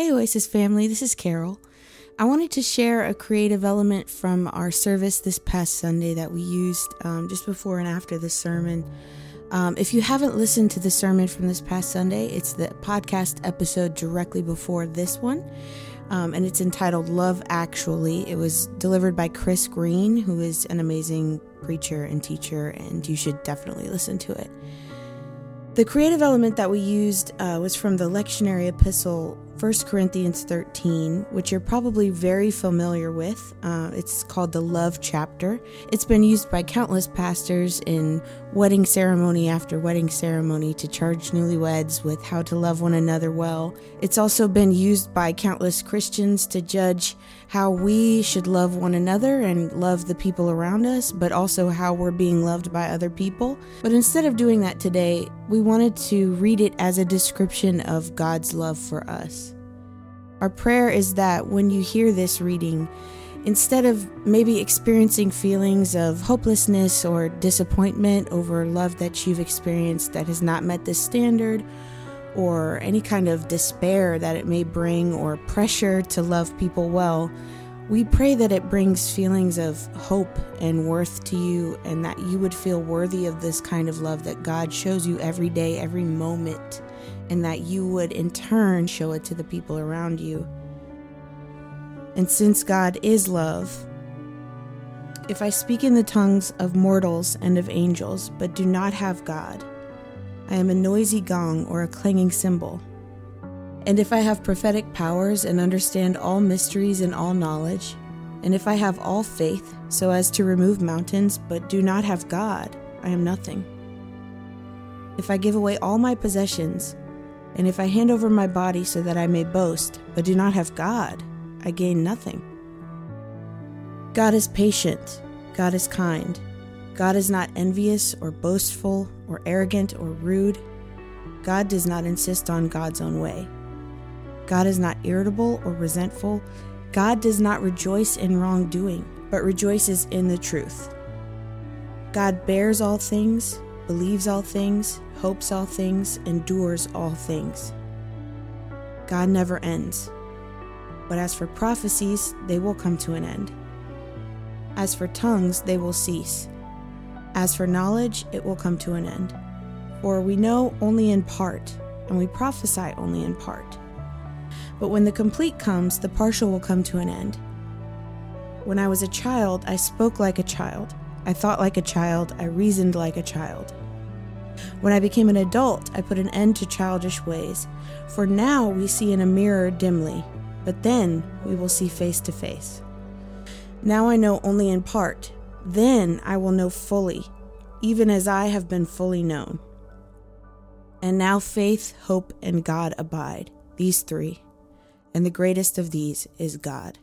Hey, Oasis family, this is Carol. I wanted to share a creative element from our service this past Sunday that we used um, just before and after the sermon. Um, if you haven't listened to the sermon from this past Sunday, it's the podcast episode directly before this one, um, and it's entitled Love Actually. It was delivered by Chris Green, who is an amazing preacher and teacher, and you should definitely listen to it. The creative element that we used uh, was from the lectionary epistle 1 Corinthians 13, which you're probably very familiar with. Uh, it's called the Love Chapter. It's been used by countless pastors in wedding ceremony after wedding ceremony to charge newlyweds with how to love one another well. It's also been used by countless Christians to judge how we should love one another and love the people around us, but also how we're being loved by other people. But instead of doing that today, we wanted to read it as a description of God's love for us. Our prayer is that when you hear this reading, instead of maybe experiencing feelings of hopelessness or disappointment over love that you've experienced that has not met this standard, or any kind of despair that it may bring, or pressure to love people well, we pray that it brings feelings of hope and worth to you, and that you would feel worthy of this kind of love that God shows you every day, every moment and that you would in turn show it to the people around you. And since God is love, if I speak in the tongues of mortals and of angels, but do not have God, I am a noisy gong or a clanging cymbal. And if I have prophetic powers and understand all mysteries and all knowledge, and if I have all faith so as to remove mountains, but do not have God, I am nothing. If I give away all my possessions, and if I hand over my body so that I may boast, but do not have God, I gain nothing. God is patient, God is kind. God is not envious or boastful or arrogant or rude. God does not insist on God's own way. God is not irritable or resentful. God does not rejoice in wrongdoing, but rejoices in the truth. God bears all things, believes all things, hopes all things, endures all things. God never ends. But as for prophecies, they will come to an end. As for tongues, they will cease. As for knowledge, it will come to an end. For we know only in part, and we prophesy only in part. But when the complete comes, the partial will come to an end. When I was a child, I spoke like a child. I thought like a child. I reasoned like a child. When I became an adult, I put an end to childish ways. For now we see in a mirror dimly, but then we will see face to face. Now I know only in part, then I will know fully, even as I have been fully known. And now faith, hope, and God abide, these three, and the greatest of these is God.